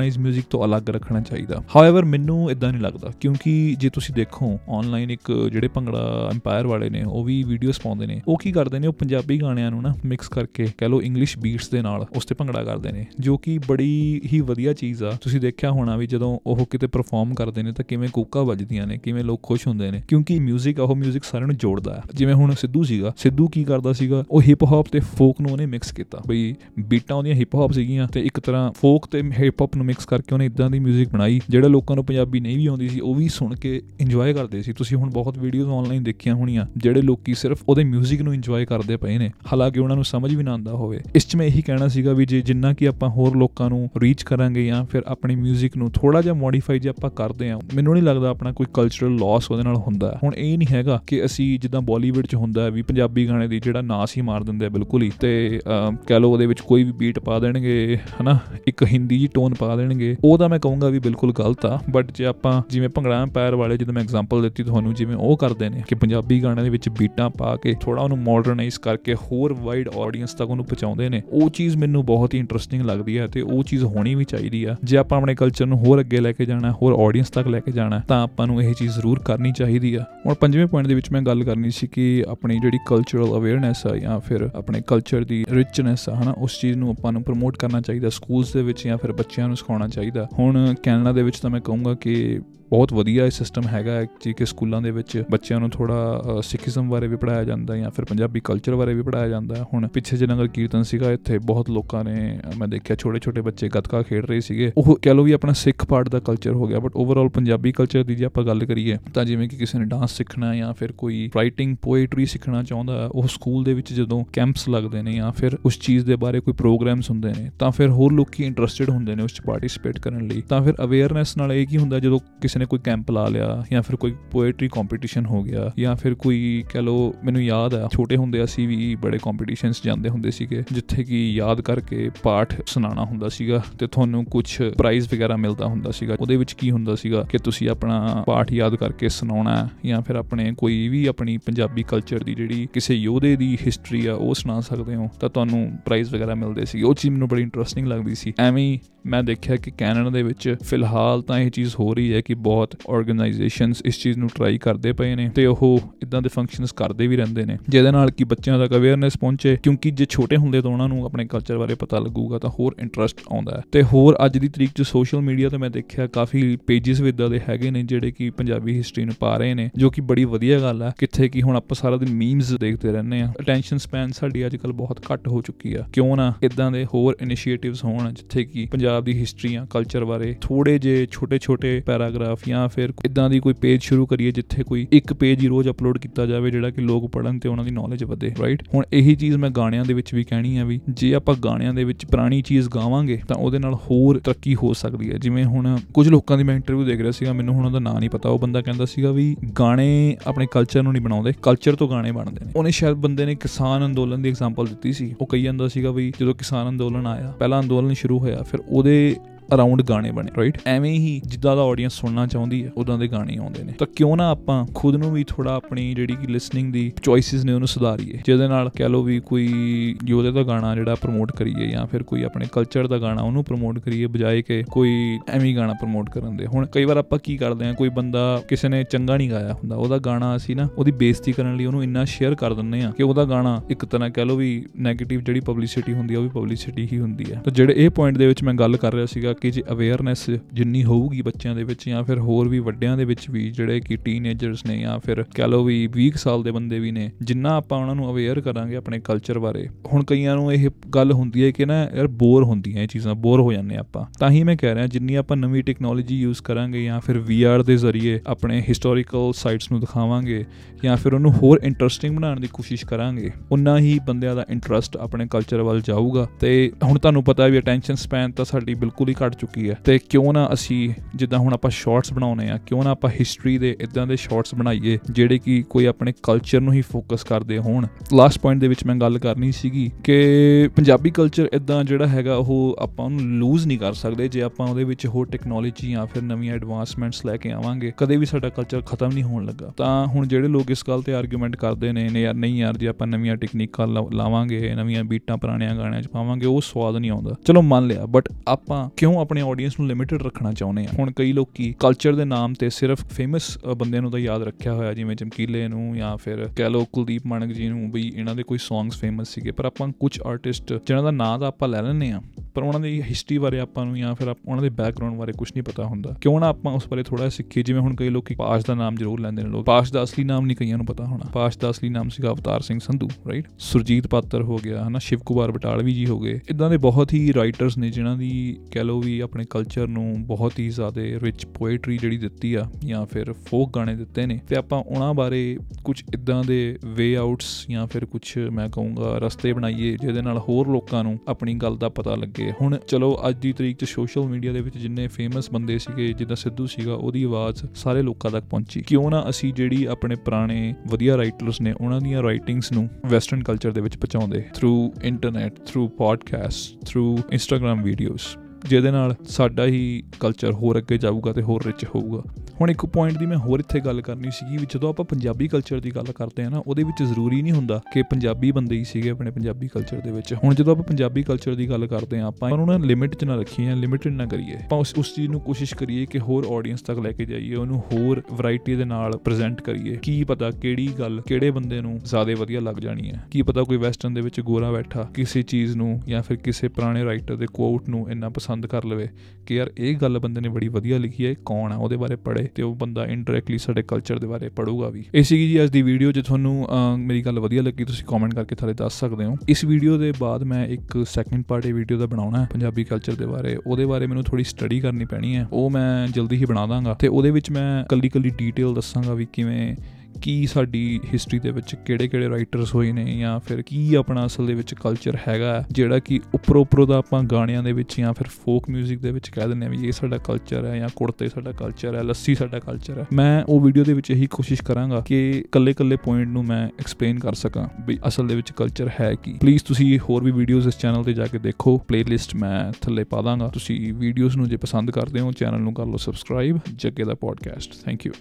ਮਾਡਰਨਾਈਜ਼ 뮤직 ਤੋਂ ਅਲੱਗ ਰੱਖਣਾ ਚਾਹੀਦਾ ਹਾਊਐਵਰ ਮੈਨੂੰ ਇਦਾਂ ਨਹੀਂ ਲੱਗਦਾ ਕਿਉਂਕਿ ਜੇ ਤੁਸੀਂ ਦੇਖੋ ਆਨਲਾਈਨ ਇੱਕ ਜਿਹੜੇ ਭੰਗੜਾ ਐਮਪਾਇਰ ਵਾਲੇ ਨੇ ਉਹ ਵੀ ਵੀਡੀਓਜ਼ ਪਾਉਂਦੇ ਨੇ ਉਹ ਕੀ ਕਰਦੇ ਨੇ ਉਹ ਪੰਜਾਬੀ ਗਾਣਿਆਂ ਨੂੰ ਨਾ ਮਿਕਸ ਕਰਕੇ ਕਹ ਲਓ ਇੰਗਲਿਸ਼ ਬੀਟਸ ਦੇ ਨਾਲ ਉਸ ਤੇ ਭੰਗੜਾ ਕਰਦੇ ਨੇ ਜੋ ਕਿ ਬੜੀ ਹੀ ਵਧੀਆ ਚੀਜ਼ ਆ ਤੁਸੀਂ ਦੇਖਿਆ ਹੋਣਾ ਵੀ ਜਦੋਂ ਉਹ ਕਿਤੇ ਪਰਫਾਰਮ ਕਰਦੇ ਨੇ ਤਾਂ ਕਿਵੇਂ ਕੂਕਾ ਵੱਜਦੀਆਂ ਨੇ ਕਿਵੇਂ ਲੋਕ ਖੁਸ਼ ਹੁੰਦੇ ਨੇ ਕਿਉਂਕਿ 뮤직 ਆ ਉਹ 뮤직 ਸਾਰਿਆਂ ਨੂੰ ਜੋੜਦਾ ਹੈ ਜਿਵੇਂ ਹੁਣ ਸਿੱਧੂ ਸੀਗਾ ਸਿੱਧੂ ਕੀ ਕਰਦਾ ਸੀਗਾ ਉਹ ਹਿਪ ਹੌਪ ਤੇ ਫੋਕ ਨੂੰ ਉਹਨੇ ਮਿਕਸ ਕੀਤਾ ਬਈ ਬੀਟਾਂ ਉਹਦੀਆਂ ਹਿਪ ਹੌਪ ਸੀਗੀਆਂ ਤੇ ਇੱਕ ਤਰ੍ਹਾਂ ਫੋਕ ਤੇ ਹਿਪ ਹੌਪ ਨੂੰ ਮਿਕਸ ਕਰਕੇ ਉਹਨੇ ਇਦਾਂ ਦੀ 뮤직 ਬਣਾਈ ਜਿਹੜਾ ਲੋਕਾਂ ਨੂੰ ਪੰਜਾਬੀ ਨਹੀਂ ਵੀ ਆਉਂਦੀ ਸੀ ਉਹ ਵੀ ਸੁਣ ਕੇ ਇੰਜੋਏ ਕਰਦੇ ਸੀ ਤੁਸੀਂ ਹੁਣ ਬਹੁਤ ਵੀਡੀਓਜ਼ ਆਨਲਾਈਨ ਦੇਖੀਆਂ ਹੋਣੀਆਂ ਜਿਹੜੇ ਲੋਕੀ ਸਿਰਫ ਉਹਦੇ 뮤직 ਨੂੰ ਇੰਜੋਏ ਕਰਦੇ ਪਏ ਨੇ ਹਾਲਾਂਕਿ ਉਹਨਾਂ ਨੂੰ ਸਮਝ ਵੀ ਨਾ ਆਉਂਦਾ ਹੋਵੇ ਇਸ 'ਚ ਮੈਂ ਇਹੀ ਕਹਿਣਾ ਸੀਗਾ ਵੀ ਜੇ ਜਿੰਨਾ ਕਿ ਆਪਾਂ ਹੋਰ ਲੋਕਾਂ ਨੂੰ ਰੀਚ ਕਰਾਂਗੇ ਜਾਂ ਫਿਰ ਆਪਣੀ 뮤직 ਨੂੰ ਥੋੜਾ ਜਿਹਾ ਮੋਡੀਫਾਈ ਜੇ ਆਪਾਂ ਕਰਦੇ ਆ ਮੈਨੂੰ ਨਹੀਂ ਲੱਗਦਾ ਆਪਣਾ ਕੋਈ ਕਲਚਰਲ ਲਾਸ ਉਹਦੇ ਨਾਲ ਹੁੰਦਾ ਹੁਣ ਇਹ ਨਹੀਂ ਹੈਗਾ ਕਿ ਅਸੀਂ ਜਿੱਦਾਂ ਬਾਲੀਵੁੱਡ 'ਚ ਹੁੰਦਾ ਵੀ ਪੰਜਾਬੀ ਗਾਣੇ ਦੀ ਜਿਹੜਾ ਨਾਸ ਹੀ ਮਾਰ ਦਿੰਦੇ ਆ ਬਿਲਕੁਲ ਹੀ ਤੇ ਕਹਿ ਲਓ ਉਹਦੇ ਵਿੱਚ ਕੋਈ ਵੀ ਬੀਟ ਪਾ ਦੇਣਗੇ ਹਨਾ ਇੱਕ ਹਿੰਦੀ ਜੀ ਟੋਨ ਪਾ ਮਿਲਣਗੇ ਉਹ ਤਾਂ ਮੈਂ ਕਹੂੰਗਾ ਵੀ ਬਿਲਕੁਲ ਗਲਤ ਆ ਬਟ ਜੇ ਆਪਾਂ ਜਿਵੇਂ ਭੰਗੜਾ ਐਮਪਾਇਰ ਵਾਲੇ ਜਦੋਂ ਮੈਂ ਐਗਜ਼ਾਮਪਲ ਦਿੱਤੀ ਤੁਹਾਨੂੰ, ਜਿਵੇਂ ਉਹ ਕਰਦੇ ਨੇ ਕਿ ਪੰਜਾਬੀ ਗਾਣਿਆਂ ਦੇ ਵਿੱਚ ਬੀਟਾਂ ਪਾ ਕੇ ਥੋੜਾ ਉਹਨੂੰ ਮਾਡਰਨਾਈਜ਼ ਕਰਕੇ ਹੋਰ ਵਾਈਡ ਆਡੀਅנס ਤੱਕ ਉਹਨੂੰ ਪਹੁੰਚਾਉਂਦੇ ਨੇ, ਉਹ ਚੀਜ਼ ਮੈਨੂੰ ਬਹੁਤ ਹੀ ਇੰਟਰਸਟਿੰਗ ਲੱਗਦੀ ਹੈ ਤੇ ਉਹ ਚੀਜ਼ ਹੋਣੀ ਵੀ ਚਾਹੀਦੀ ਆ। ਜੇ ਆਪਾਂ ਆਪਣੇ ਕਲਚਰ ਨੂੰ ਹੋਰ ਅੱਗੇ ਲੈ ਕੇ ਜਾਣਾ, ਹੋਰ ਆਡੀਅנס ਤੱਕ ਲੈ ਕੇ ਜਾਣਾ, ਤਾਂ ਆਪਾਂ ਨੂੰ ਇਹ ਚੀਜ਼ ਜ਼ਰੂਰ ਕਰਨੀ ਚਾਹੀਦੀ ਆ। ਹੁਣ ਪੰਜਵੇਂ ਪੁਆਇੰਟ ਦੇ ਵਿੱਚ ਮੈਂ ਗੱਲ ਕਰਨੀ ਸੀ ਕਿ ਆਪਣੀ ਜਿਹੜੀ ਕਲਚਰਲ ਅਵੇਅਰਨੈਸ ਆ ਜਾਂ ਫਿਰ ਆਪਣੇ ਕਲਚਰ ਦੀ ਰਿਚਨੈਸ ਆ, ਹਨਾ, ਉਸ ਚੀਜ਼ ਨੂੰ ਆਪਾਂ ਨੂੰ ਪ੍ਰਮੋਟ ਕਰਨਾ ਚਾਹੀਦਾ ਸਕੂਲਸ ਦੇ ਵਿੱਚ ਜਾਂ ਫਿਰ ਬੱਚਿਆਂ ਨੂੰ ਸਿਖਾਉਣਾ ਚਾਹੀਦਾ। ਹੁਣ ਕੈਨੇਡਾ ਦੇ ਵਿੱਚ ਤਾਂ ਮੈਂ ਕਹੂੰਗਾ ਕਿ ਬਹੁਤ ਵਧੀਆ ਇਹ ਸਿਸਟਮ ਹੈਗਾ ਜੀ ਕਿ ਸਕੂਲਾਂ ਦੇ ਵਿੱਚ ਬੱਚਿਆਂ ਨੂੰ ਥੋੜਾ ਸਿੱਖੀਜ਼ਮ ਬਾਰੇ ਵੀ ਪੜਾਇਆ ਜਾਂਦਾ ਜਾਂ ਫਿਰ ਪੰਜਾਬੀ ਕਲਚਰ ਬਾਰੇ ਵੀ ਪੜਾਇਆ ਜਾਂਦਾ ਹੁਣ ਪਿੱਛੇ ਜੇ ਨਗਰ ਕੀਰਤਨ ਸੀਗਾ, ਇੱਥੇ ਬਹੁਤ ਲੋਕਾਂ ਨੇ ਮੈਂ ਦੇਖਿਆ ਛੋਟੇ ਛੋਟੇ ਬੱਚੇ ਗੱਤਕਾ ਖੇਡ ਰਹੇ ਸੀਗੇ। ਉਹ ਕਹ ਲਓ ਵੀ ਆਪਣਾ ਸਿੱਖ ਪਾਰਟ ਦਾ ਕਲਚਰ ਹੋ ਗਿਆ ਬਟ ਓਵਰਆਲ ਪੰਜਾਬੀ ਕਲਚਰ ਦੀ ਜੇ ਆਪਾਂ ਗੱਲ ਕਰੀਏ, ਤਾਂ ਜਿਵੇਂ ਕਿ ਕਿਸੇ ਨੇ ਡਾਂਸ ਸਿੱਖਣਾ ਜਾਂ ਫਿਰ ਕੋਈ ਰਾਈਟਿੰਗ ਪੋਇਟਰੀ ਸਿੱਖਣਾ ਚਾਹੁੰਦਾ ਉਹ ਸਕੂਲ ਦੇ ਵਿੱਚ ਜਦੋਂ ਕੈਂਪਸ ਲੱਗਦੇ ਨੇ ਜਾਂ ਫਿਰ ਉਸ ਚੀਜ਼ ਦੇ ਬਾਰੇ ਕੋਈ ਪ੍ਰੋਗਰਾਮਸ ਹੁੰਦੇ ਨੇ, ਤਾਂ ਫਿਰ ਹੋਰ ਲੋਕੀ ਇੰਟਰਸਟਿਡ ਹੁੰਦੇ ਨੇ ਉਸ ਚ ਪਾਰਟਿਸਿਪੇਟ ਕਰਨ ਲਈ। ਤਾਂ ਫਿਰ ਅਵੇਅਰਨੈਸ ਨਾਲ ਇਹ ਕੀ ਹੁੰਦਾ, ਜਦੋਂ ਕਿਸੇ ਨੇ ਕੋਈ ਕੈਂਪ ਲਾ ਲਿਆ ਜਾਂ ਫਿਰ ਕੋਈ ਪੋਇਟਰੀ ਕੰਪੀਟੀਸ਼ਨ ਹੋ ਗਿਆ ਜਾਂ ਫਿਰ ਕੋਈ ਕਹ ਲੋ ਮੈਨੂੰ ਯਾਦ ਆ, ਛੋਟੇ ਹੁੰਦੇ ਅਸੀਂ ਵੀ ਬੜੇ ਕੰਪੀਟੀਸ਼ਨਸ ਜਾਂਦੇ ਹੁੰਦੇ ਸੀਗੇ ਜਿੱਥੇ ਕਿ ਯਾਦ ਕਰਕੇ ਪਾਠ ਸੁਣਾਉਣਾ ਹੁੰਦਾ ਸੀਗਾ ਤੇ ਤੁਹਾਨੂੰ ਕੁਝ ਪ੍ਰਾਈਜ਼ ਵਗੈਰਾ ਮਿਲਦਾ ਹੁੰਦਾ ਸੀਗਾ। ਉਹਦੇ ਵਿੱਚ ਕੀ ਹੁੰਦਾ ਸੀਗਾ ਕਿ ਤੁਸੀਂ ਆਪਣਾ ਪਾਠ ਯਾਦ ਕਰਕੇ ਸੁਣਾਉਣਾ ਜਾਂ ਫਿਰ ਆਪਣੇ ਕੋਈ ਵੀ ਆਪਣੀ ਪੰਜਾਬੀ ਕਲਚਰ ਦੀ ਜਿਹੜੀ ਕਿਸੇ ਯੋਧੇ ਦੀ ਹਿਸਟਰੀ ਆ, ਉਹ ਸੁਣਾ ਸਕਦੇ ਹੋ, ਤਾਂ ਤੁਹਾਨੂੰ ਪ੍ਰਾਈਜ਼ ਵਗੈਰਾ ਮਿਲਦੇ ਸੀ ਉਹ ਚੀਜ਼ ਮੈਨੂੰ ਬੜੀ ਇੰਟਰਸਟਿੰਗ ਲੱਗਦੀ ਸੀ। ਐਵੇਂ ਮੈਂ ਦੇਖਿਆ ਕਿ ਕੈਨੇਡਾ ਦੇ ਵਿੱਚ ਫਿਲਹਾਲ ਤਾਂ ਇਹ ਚੀਜ਼ ਹੋ ਰਹੀ ਹੈ ਕਿ ਬਹੁਤ ਆਰਗੇਨਾਈਜੇਸ਼ਨਸ ਇਸ ਚੀਜ਼ ਨੂੰ ਟਰਾਈ ਕਰਦੇ ਪਏ ਨੇ ਤੇ ਉਹ ਇਦਾਂ ਦੇ ਫੰਕਸ਼ਨਸ ਕਰਦੇ ਵੀ ਰਹਿੰਦੇ ਨੇ। ਜਿਹਦੇ ਨਾਲ ਕਿ ਬੱਚਿਆਂ ਤੱਕ ਅਵੇਅਰਨੈਸ ਪਹੁੰਚੇ, ਕਿਉਂਕਿ ਜੇ ਛੋਟੇ ਹੁੰਦੇ ਤਾਂ ਉਹਨਾਂ ਨੂੰ ਆਪਣੇ ਕਲਚਰ ਬਾਰੇ ਪਤਾ ਲੱਗੂਗਾ ਤਾਂ ਹੋਰ ਇੰਟਰਸਟ ਆਉਂਦਾ ਹੈ। ਤੇ ਹੋਰ ਅੱਜ ਦੀ ਤਰੀਕ 'ਚ ਸੋਸ਼ਲ ਮੀਡੀਆ ਤੇ ਮੈਂ ਦੇਖਿਆ ਕਾਫੀ ਪੇजेस ਵਿਦਾ ਦੇ ਹੈਗੇ ਨੇ ਜਿਹੜੇ ਕਿ ਪੰਜਾਬੀ ਹਿਸਟਰੀ ਨੂੰ ਪਾ ਰਹੇ ਨੇ, ਜੋ ਕਿ ਬੜੀ ਵਧੀਆ ਗੱਲ ਹੈ। ਕਿੱਥੇ ਕਿ ਹੁਣ ਆਪਾਂ ਸਾਰਾ ਦਿਨ ਮੀਮਸ ਦੇਖਦੇ ਰਹਿੰਦੇ ਆ ਅਟੈਂਸ਼ਨ ਸਪੈਨ ਸਾਡੀ ਅੱਜ ਕੱਲ ਬਹੁਤ ਘੱਟ ਹੋ ਚੁੱਕੀ ਆ। ਕਿਉਂ ਨਾ ਇਦਾਂ ਦੇ ਹੋਰ ਇਨੀਸ਼ੀਏਟਿਵਸ ਹੋਣ, ਜਿੱਥੇ ਕਿ ਪੰਜਾਬ ਦੀ ਹਿਸਟਰੀ ਆ ਕਲਚਰ ਬਾਰੇ ਥੋੜੇ ਜੇ ਛੋਟੇ-ਛੋਟੇ ਪੈਰਾਗ੍ਰਾਫ ਜਾਂ ਫਿਰ ਇਦਾਂ ਦੀ ਕੋਈ ਪੇਜ ਸ਼ੁਰੂ ਕਰੀਏ ਜਿੱਥੇ ਕੋਈ ਇੱਕ ਪੇਜ ਹੀ ਰੋਜ਼ ਅਪਲੋਡ ਕੀਤਾ ਜਾਵੇ ਜਿਹੜਾ ਕਿ ਲੋਕ ਪੜਨ ਤੇ ਉਹਨਾਂ ਦੀ ਨੌਲੇਜ ਵਧੇ ਰਾਈਟ ਹੁਣ ਇਹੀ ਚੀਜ਼ ਮੈਂ ਗਾਣਿਆਂ ਦੇ ਵਿੱਚ ਵੀ ਕਹਿਣੀ ਆ ਵੀ ਜੇ ਆਪਾਂ ਗਾਣਿਆਂ ਦੇ ਵਿੱਚ ਪੁਰਾਣੀ ਚੀਜ਼ ਗਾਵਾਂਗੇ ਤਾਂ ਉਹਦੇ ਨਾਲ ਹੋਰ ਤਰੱਕੀ ਹੋ ਸਕਦੀ ਹੈ। ਜਿਵੇਂ ਹੁਣ ਕੁਝ ਲੋਕਾਂ ਦੀ ਮੈਂ ਇੰਟਰਵਿਊ ਦੇਖ ਰਿਹਾ ਸੀਗਾ, ਮੈਨੂੰ ਹੁਣ ਉਹਦਾ ਨਾਂ ਨਹੀਂ ਪਤਾ। ਉਹ ਬੰਦਾ ਕਹਿੰਦਾ ਸੀਗਾ ਵੀ ਗਾਣੇ ਆਪਣੇ ਕਲਚਰ ਨੂੰ ਨਹੀਂ ਬਣਾਉਂਦੇ ਕਲਚਰ ਤੋਂ ਗਾਣੇ ਬਣਦੇ ਨੇ। ਉਹਨੇ ਸ਼ਾਇਦ ਬੰਦੇ ਨੇ ਕਿਸਾਨ ਅੰਦੋਲਨ ਦੀ ਐਗਜ਼ਾਮਪਲ ਦਿੱਤੀ ਸੀ। ਉਹ ਕਹੀ ਜਾਂਦਾ ਸੀਗਾ ਵੀ ਜਦੋਂ ਕਿਸਾਨ ਅੰਦੋਲਨ ਆਇਆ, ਪਹਿਲਾ ਅੰਦੋਲਨ ਸ਼ੁਰੂ ਹੋਇਆ, ਫਿਰ ਉਹਦੇ ਅਰਾਊਂਡ ਗਾਣੇ ਬਣੇ ਰਾਈਟ ਐਵੇਂ ਹੀ ਜਿੱਦਾਂ ਦਾ ਆਡੀਅנס ਸੁਣਨਾ ਚਾਹੁੰਦੀ ਹੈ ਉਦਾਂ ਦੇ ਗਾਣੇ ਆਉਂਦੇ ਨੇ। ਤਾਂ ਕਿਉਂ ਨਾ ਆਪਾਂ ਖੁਦ ਨੂੰ ਵੀ ਥੋੜਾ ਆਪਣੀ ਜਿਹੜੀ ਕਿ ਲਿਸਨਿੰਗ ਦੀ ਚੋਇਸਿਸ ਨੇ ਉਹਨੂੰ ਸੁਧਾਰੀਏ, ਜਿਹਦੇ ਨਾਲ ਕਹਿ ਲੋ ਵੀ ਕੋਈ ਯੋਧੇ ਦਾ ਗਾਣਾ ਜਿਹੜਾ ਪ੍ਰਮੋਟ ਕਰੀਏ ਜਾਂ ਫਿਰ ਕੋਈ ਆਪਣੇ ਕਲਚਰ ਦਾ ਗਾਣਾ ਉਹਨੂੰ ਪ੍ਰਮੋਟ ਕਰੀਏ, ਬਜਾਏ ਕਿ ਕੋਈ ਐਵੇਂ ਗਾਣਾ ਪ੍ਰਮੋਟ ਕਰਨ ਦੇ। ਹੁਣ ਕਈ ਵਾਰ ਆਪਾਂ ਕੀ ਕਰਦੇ ਆ ਕੋਈ ਬੰਦਾ ਕਿਸੇ ਨੇ ਚੰਗਾ ਨਹੀਂ ਗਾਇਆ ਹੁੰਦਾ, ਉਹਦਾ ਗਾਣਾ ਅਸੀਂ ਨਾ ਉਹਦੀ ਬੇਇੱਜ਼ਤੀ ਕਰਨ ਲਈ ਉਹਨੂੰ ਇੰਨਾ ਸ਼ੇਅਰ ਕਰ ਦਿੰਨੇ ਆ ਕਿ ਉਹਦਾ ਗਾਣਾ ਇੱਕ ਤਰ੍ਹਾਂ ਕਹਿ ਲੋ ਵੀ 네ਗੇਟਿਵ ਜਿਹੜੀ ਪਬਲਿਸਿਟੀ ਹੁੰਦੀ ਆ, ਉਹ ਵੀ ਪਬਲਿਸਿਟੀ ਹੀ ਹੁੰਦੀ ਆ। ਤਾਂ ਜਿਹੜੇ ਇਹ ਪੁਆਇੰਟ ਦੇ ਵਿੱਚ ਮੈਂ ਗੱਲ ਕਰ ਰਿਹਾ ਸੀਗਾ ਕਿ ਜੇ ਅਵੇਅਰਨੈਸ ਜਿੰਨੀ ਹੋਊਗੀ ਬੱਚਿਆਂ ਦੇ ਵਿੱਚ ਜਾਂ ਫਿਰ ਹੋਰ ਵੀ ਵੱਡਿਆਂ ਦੇ ਵਿੱਚ ਵੀ ਜਿਹੜੇ ਕਿ ਟੀਨੇਜਰਸ ਨੇ ਜਾਂ ਫਿਰ ਕਹ ਲਓ ਵੀ 20 ਸਾਲ ਦੇ ਬੰਦੇ ਵੀ ਨੇ, ਜਿੰਨਾ ਆਪਾਂ ਉਹਨਾਂ ਨੂੰ ਅਵੇਅਰ ਕਰਾਂਗੇ ਆਪਣੇ ਕਲਚਰ ਬਾਰੇ। ਹੁਣ ਕਈਆਂ ਨੂੰ ਇਹ ਗੱਲ ਹੁੰਦੀ ਹੈ ਕਿ ਨਾ ਯਾਰ ਬੋਰ ਹੁੰਦੀਆਂ ਇਹ ਚੀਜ਼ਾਂ ਬੋਰ ਹੋ ਜਾਂਦੇ ਆਪਾਂ। ਤਾਂ ਹੀ ਮੈਂ ਕਹਿ ਰਿਹਾ, ਜਿੰਨੀ ਆਪਾਂ ਨਵੀਂ ਟੈਕਨੋਲੋਜੀ ਯੂਜ਼ ਕਰਾਂਗੇ ਜਾਂ ਫਿਰ ਵੀਆਰ ਦੇ ਜ਼ਰੀਏ ਆਪਣੇ ਹਿਸਟੋਰੀਕਲ ਸਾਈਟਸ ਨੂੰ ਦਿਖਾਵਾਂਗੇ ਜਾਂ ਫਿਰ ਉਹਨੂੰ ਹੋਰ ਇੰਟਰਸਟਿੰਗ ਬਣਾਉਣ ਦੀ ਕੋਸ਼ਿਸ਼ ਕਰਾਂਗੇ ਉਨਾ ਹੀ ਬੰਦਿਆਂ ਦਾ ਇੰਟਰਸਟ ਆਪਣੇ ਕਲਚਰ ਵੱਲ ਜਾਊਗਾ। ਤੇ ਹੁਣ ਤੁਹਾਨੂੰ ਪਤਾ ਹੈ ਵੀ ਅਟੈਂਸ਼ਨ ਸਪੈਨ ਤਾਂ ਸਾਡੀ ਬਿਲਕੁਲ ਹੀ ਘਟ ਚੁੱਕੀ ਹੈ। ਤੇ ਕਿਉਂ ਨਾ ਅਸੀਂ ਜਿੱਦਾਂ ਹੁਣ ਆਪਾਂ ਸ਼ਾਰਟਸ ਬਣਾਉਨੇ ਆ ਕਿਉਂ ਨਾ ਆਪਾਂ ਹਿਸਟਰੀ ਦੇ ਇਦਾਂ ਦੇ ਸ਼ਾਰਟਸ ਬਣਾਈਏ, ਜਿਹੜੇ ਕਿ ਕੋਈ ਆਪਣੇ ਕਲਚਰ ਨੂੰ ਹੀ ਫੋਕਸ ਕਰਦੇ ਹੋਣ। ਲਾਸਟ ਪੁਆਇੰਟ ਦੇ ਵਿੱਚ ਮੈਂ ਗੱਲ ਕਰਨੀ ਸੀਗੀ ਕਿ ਪੰਜਾਬੀ ਕਲਚਰ ਇਦਾਂ ਜਿਹੜਾ ਹੈਗਾ, ਉਹ ਆਪਾਂ ਨੂੰ ਲੂਜ਼ ਨਹੀਂ ਕਰ ਸਕਦੇ। ਜੇ ਆਪਾਂ ਉਹਦੇ ਵਿੱਚ ਹੋਰ ਟੈਕਨੋਲੋਜੀ ਜਾਂ ਫਿਰ ਨਵੀਆਂ ਐਡਵਾਂਸਮੈਂਟਸ ਲੈ ਕੇ ਆਵਾਂਗੇ, ਕਦੇ ਵੀ ਸਾਡਾ ਕਲਚਰ ਖਤਮ ਨਹੀਂ ਹੋਣ ਲੱਗਾ। ਤਾਂ ਹੁਣ ਜਿਹੜੇ ਲੋਕ ਇਸ ਗੱਲ ਤੇ ਆਰਗੂਮੈਂਟ ਕਰਦੇ ਨੇ ਨੇ ਯਾਰ ਨਹੀਂ ਯਾਰ, ਜੇ ਆਪਾਂ ਨਵੀਆਂ ਟੈਕਨੀਕਾਂ ਲਾਵਾਂਗੇ, ਨਵੀਆਂ ਬੀਟਾਂ ਪੁਰਾਣੀਆਂ ਗਾਣਿਆਂ 'ਚ ਪਾਵਾਂਗੇ, ਉਹ ਸਵਾਦ ਨਹੀਂ ਆਉਂਦਾ। ਚਲੋ ਮੰਨ ਲਿਆ ਬਟ ਆਪਾਂ ਕਿਉਂ ਆਪਣੇ ਆਡੀਅנס ਨੂੰ ਲਿਮਿਟਡ ਰੱਖਣਾ ਚਾਹੁੰਦੇ ਆ? ਹੁਣ ਕਈ ਲੋਕੀ ਕਲਚਰ ਦੇ ਨਾਮ ਤੇ ਸਿਰਫ ਫੇਮਸ ਬੰਦਿਆਂ ਨੂੰ ਤਾਂ ਯਾਦ ਰੱਖਿਆ ਹੋਇਆ, ਜਿਵੇਂ ਚਮਕੀਲੇ ਨੂੰ ਜਾਂ ਫਿਰ ਕਹਿ ਲੋ ਕੁਲਦੀਪ ਮਾਨਕ ਜੀ ਨੂੰ ਵੀ ਇਹਨਾਂ ਦੇ ਕੋਈ ਸੌਂਗਸ ਫੇਮਸ ਸੀਗੇ, ਪਰ ਆਪਾਂ ਕੁਝ ਆਰਟਿਸਟ ਜਿਨ੍ਹਾਂ ਦਾ ਨਾਂ ਤਾਂ ਆਪਾਂ ਲੈ ਲੈਂਦੇ ਆ ਪਰ ਉਹਨਾਂ ਦੀ ਹਿਸਟਰੀ ਬਾਰੇ ਆਪਾਂ ਨੂੰ ਜਾਂ ਫਿਰ ਉਹਨਾਂ ਦੇ ਬੈਕਗ੍ਰਾਉਂਡ ਬਾਰੇ ਕੁਝ ਨਹੀਂ ਪਤਾ ਹੁੰਦਾ। ਕਿਉਂ ਨਾ ਆਪਾਂ ਉਸ ਬਾਰੇ ਥੋੜਾ ਸਿੱਖੀਏ, ਜਿਵੇਂ ਹੁਣ ਕਈ ਲੋਕੀ ਪਾਸ਼ ਦਾ ਨਾਮ ਜ਼ਰੂਰ ਲੈਂਦੇ ਨੇ ਲੋਕ। ਪਾਸ਼ ਦਾ ਅਸਲੀ ਨਾਮ ਨਹੀਂ ਕਈਆਂ ਨੂੰ ਪਤਾ ਹੋਣਾ। ਪਾਸ਼ ਦਾ ਅਸਲੀ ਨਾਮ ਸੀਗਾ ਅਵਤਾਰ ਸਿੰਘ ਸੰਧੂ ਰਾਈਟ ਸੁਰਜੀਤ ਪਾਤਰ ਹੋ ਗਿਆ, ਹਨਾ? ਸ਼ਿਵ ਕੁਮਾਰ ਬਟਾਲਵੀ ਜੀ ਹੋ ਗਏ। ਇਦਾਂ ਦੇ ਬਹੁਤ ਹੀ ਰਾਈਟਰਸ ਨੇ ਜਿਨ੍ਹਾਂ ਦੀ ਕਹਿ ਲੋ ਵੀ ਆਪਣੇ ਕਲਚਰ ਨੂੰ ਬਹੁਤ ਹੀ ਜ਼ਿਆਦਾ ਰਿਚ ਪੋਇਟਰੀ ਜਿਹੜੀ ਦਿੱਤੀ ਆ, ਜਾਂ ਫਿਰ ਫੋਕ ਗਾਣੇ ਦਿੱਤੇ ਨੇ। ਤੇ ਆਪਾਂ ਉਹਨਾਂ ਬਾਰੇ ਕੁਝ ਇਦਾਂ ਦੇ ਵੇ ਆਊਟਸ ਜਾਂ ਫਿਰ ਕੁਝ ਮੈਂ ਕਹੂੰਗਾ ਰਸਤੇ ਬਣਾਈਏ, ਜਿਹਦੇ ਨਾਲ ਹੋਰ ਲੋਕਾਂ ਨੂੰ ਆਪਣੀ ਗੱਲ ਦਾ ਪਤਾ ਲੱਗੇ। ਹੁਣ ਚਲੋ, ਅੱਜ ਦੀ ਤਰੀਕ 'ਚ ਸੋਸ਼ਲ ਮੀਡੀਆ ਦੇ ਵਿੱਚ ਜਿੰਨੇ ਫੇਮਸ ਬੰਦੇ ਸੀਗੇ, ਜਿੱਦਾਂ ਸਿੱਧੂ ਸੀਗਾ, ਉਹਦੀ ਆਵਾਜ਼ ਸਾਰੇ ਲੋਕਾਂ ਤੱਕ ਪਹੁੰਚੀ। ਕਿਉਂ ਨਾ ਅਸੀਂ ਜਿਹੜੀ ਆਪਣੇ ਪੁਰਾਣੇ ਵਧੀਆ ਰਾਈਟਰਸ ਨੇ, ਉਹਨਾਂ ਦੀਆਂ ਰਾਈਟਿੰਗਸ ਨੂੰ ਵੈਸਟਰਨ ਕਲਚਰ ਦੇ ਵਿੱਚ ਪਹੁੰਚਾਉਂਦੇ। Through internet through podcast through Instagram videos ਜਿਹਦੇ ਨਾਲ ਸਾਡਾ ਹੀ ਕਲਚਰ ਹੋਰ ਅੱਗੇ ਜਾਊਗਾ ਤੇ ਹੋਰ ਰਿਚ ਹੋਊਗਾ। ਹੁਣ ਇੱਕ ਪੁਆਇੰਟ ਦੀ ਮੈਂ ਹੋਰ ਇੱਥੇ ਗੱਲ ਕਰਨੀ ਸੀਗੀ ਵੀ ਜਦੋਂ ਆਪਾਂ ਪੰਜਾਬੀ ਕਲਚਰ ਦੀ ਗੱਲ ਕਰਦੇ ਆ ਨਾ, ਉਹਦੇ ਵਿੱਚ ਜ਼ਰੂਰੀ ਨਹੀਂ ਹੁੰਦਾ ਕਿ ਪੰਜਾਬੀ ਬੰਦੇ ਹੀ ਸੀਗੇ ਆਪਣੇ ਪੰਜਾਬੀ ਕਲਚਰ ਦੇ ਵਿੱਚ। ਹੁਣ ਜਦੋਂ ਆਪਾਂ ਪੰਜਾਬੀ ਕਲਚਰ ਦੀ ਗੱਲ ਕਰਦੇ ਆ ਆਪਾਂ ਉਹਨੂੰ ਨਾ ਲਿਮਿਟ 'ਚ ਨਾ ਰੱਖੀਏ ਜਾਂ ਲਿਮਿਟਡ ਨਾ ਕਰੀਏ। ਆਪਾਂ ਉਸ ਉਸ ਚੀਜ਼ ਨੂੰ ਕੋਸ਼ਿਸ਼ ਕਰੀਏ ਕਿ ਹੋਰ ਆਡੀਅנס ਤੱਕ ਲੈ ਕੇ ਜਾਈਏ, ਉਹਨੂੰ ਹੋਰ ਵੈਰਾਈਟੀ ਦੇ ਨਾਲ ਪ੍ਰੈਜ਼ੈਂਟ ਕਰੀਏ। ਕੀ ਪਤਾ ਕਿਹੜੀ ਗੱਲ ਕਿਹੜੇ ਬੰਦੇ ਨੂੰ ਜ਼ਿਆਦਾ ਵਧੀਆ ਲੱਗ ਜਾਣੀ ਹੈ। ਕੀ ਪਤਾ ਕੋਈ ਵੈਸਟਰਨ ਦੇ ਵਿੱਚ ਗੋਰਾ ਬੈਠਾ, ਕਿਸੇ ਚੀਜ਼ ਨੂੰ ਜਾਂ ਫਿਰ ਕਿਸੇ ਪੁਰਾਣੇ ਰਾਈਟਰ ਦੇ ਕੋਟ ਨੂੰ ਇੰਨਾ ਪਸੰਦ ਕਰ ਲਵੇ ਕਿ ਯਾਰ ਇਹ ਗੱਲ ਬੰਦੇ ਨੇ ਬੜੀ ਵਧੀਆ ਲਿਖੀ ਹੈ ਕੌਣ ਆ, ਉਹਦੇ ਬਾਰੇ ਪੜ੍ਹੇ। ਤੇ ਉਹ ਬੰਦਾ ਇਨਡਾਇਰੈਕਟਲੀ ਸਾਡੇ ਕਲਚਰ ਦੇ ਬਾਰੇ ਪੜੂਗਾ ਵੀ। ਇਹ ਸੀਗੀ ਜੀ ਅੱਜ ਦੀ ਵੀਡੀਓ ਜੇ ਤੁਹਾਨੂੰ ਮੇਰੀ ਗੱਲ ਵਧੀਆ ਲੱਗੀ, ਤੁਸੀਂ ਕਮੈਂਟ ਕਰਕੇ ਥੱਲੇ ਦੱਸ ਸਕਦੇ ਹੋ। ਇਸ ਵੀਡੀਓ ਦੇ ਬਾਅਦ ਮੈਂ ਇੱਕ ਸੈਕੰਡ ਪਾਰਟ ਇਹ ਵੀਡੀਓ ਦਾ ਬਣਾਉਣਾ ਹੈ, ਪੰਜਾਬੀ ਕਲਚਰ ਦੇ ਬਾਰੇ। ਉਹਦੇ ਬਾਰੇ ਮੈਨੂੰ ਥੋੜੀ ਸਟੱਡੀ ਕਰਨੀ ਪੈਣੀ ਹੈ। ਉਹ ਮੈਂ ਜਲਦੀ ਹੀ ਬਣਾ ਦਾਂਗਾ। ਤੇ ਉਹਦੇ ਵਿੱਚ ਮੈਂ ਕੱਲੀ ਕੱਲੀ ਡੀਟੇਲ ਦੱਸਾਂਗਾ ਵੀ ਕਿਵੇਂ ਕੀ ਸਾਡੀ ਹਿਸਟਰੀ ਦੇ ਵਿੱਚ ਕਿਹੜੇ-ਕਿਹੜੇ ਰਾਈਟਰਸ ਹੋਏ ਨੇ ਜਾਂ ਫਿਰ ਕੀ ਆਪਣਾ ਅਸਲ ਦੇ ਵਿੱਚ ਕਲਚਰ ਹੈਗਾ ਜਿਹੜਾ ਕਿ ਉੱਪਰ ਉੱਪਰੋਂ ਦਾ ਆਪਾਂ ਗਾਣਿਆਂ ਦੇ ਵਿੱਚ ਜਾਂ ਫਿਰ ਫੋਕ 뮤직 ਦੇ ਵਿੱਚ ਕਹਿ ਦਿੰਦੇ ਆ ਵੀ ਇਹ ਸਾਡਾ ਕਲਚਰ ਹੈ ਜਾਂ ਕੁੜਤੇ ਸਾਡਾ ਕਲਚਰ ਹੈ, ਲੱਸੀ ਸਾਡਾ ਕਲਚਰ ਹੈ। ਮੈਂ ਉਹ ਵੀਡੀਓ ਦੇ ਵਿੱਚ ਇਹੀ ਕੋਸ਼ਿਸ਼ ਕਰਾਂਗਾ ਕਿ ਕੱਲੇ-ਕੱਲੇ ਪੁਆਇੰਟ ਨੂੰ ਮੈਂ ਐਕਸਪਲੇਨ ਕਰ ਸਕਾਂ ਵੀ ਅਸਲ ਦੇ ਵਿੱਚ ਕਲਚਰ ਹੈ ਕੀ। ਪਲੀਜ਼ ਤੁਸੀਂ ਹੋਰ ਵੀ ਵੀਡੀਓਜ਼ ਇਸ ਚੈਨਲ ਤੇ ਜਾ ਕੇ ਦੇਖੋ ਪਲੇਲਿਸਟ ਮੈਂ ਥੱਲੇ ਪਾ ਦਾਂਗਾ। ਤੁਸੀਂ ਵੀਡੀਓਜ਼ ਨੂੰ ਜੇ ਪਸੰਦ ਕਰਦੇ ਹੋ ਚੈਨਲ ਨੂੰ ਕਰ ਲਓ ਸਬਸਕ੍ਰਾਈਬ ਜੱਗੇ ਦਾ ਪੋਡਕਾਸਟ ਥੈਂਕ ਯੂ